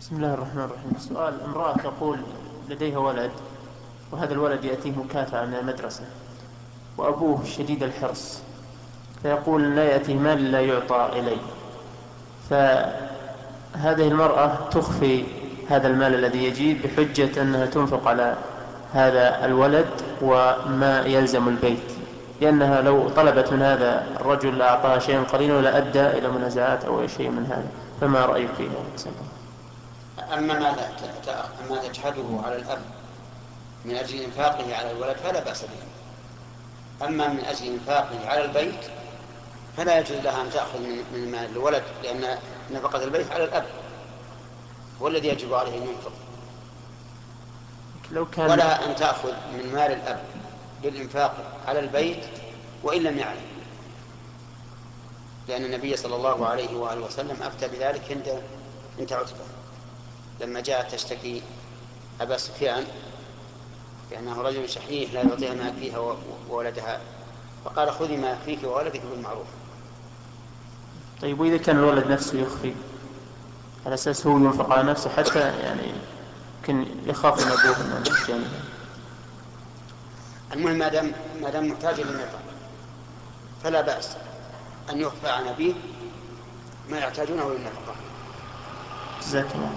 بسم الله الرحمن الرحيم. سؤال امرأة تقول لديها ولد وهذا الولد يأتيه مكافأة من المدرسة وأبوه شديد الحرص فيقول لا يأتيه مال لا يعطى إليه. فهذه المرأة تخفي هذا المال الذي يجي بحجة أنها تنفق على هذا الولد وما يلزم البيت. لأنها لو طلبت من هذا الرجل لأعطاها شيئا قليلا لأدى إلى منازعات أو شيء من هذا. فما رأيك في هذا أما ما ما تجحده على الأب من أجل إنفاقه على الولد فلا بأس به. أما من أجل إنفاقه على البيت فلا يجوز لها أن تأخذ من مال الولد لأن نفقة البيت على الأب هو الذي يجب عليه أن ينفق. لو كان ولا أن تأخذ من مال الأب للإنفاق على البيت وإن لم يعلم. لأن النبي صلى الله عليه وآله وسلم أفتى بذلك عند بنت عتبة. لما جاءت تشتكي أبا سفيان لأنه رجل شحيح لا يعطيها ما يكفيها وولدها. فقال خذي ما يكفيك وولدك بالمعروف. طيب وإذا كان الولد نفسه يخفي على أساس هو ينفق على نفسه حتى يعني يمكن يخاف من أبوه من الجانب المهم ما دام ما دام محتاج للنفقة فلا بأس أن يخفى عن أبيه ما يحتاجونه للنفقة. جزاك الله.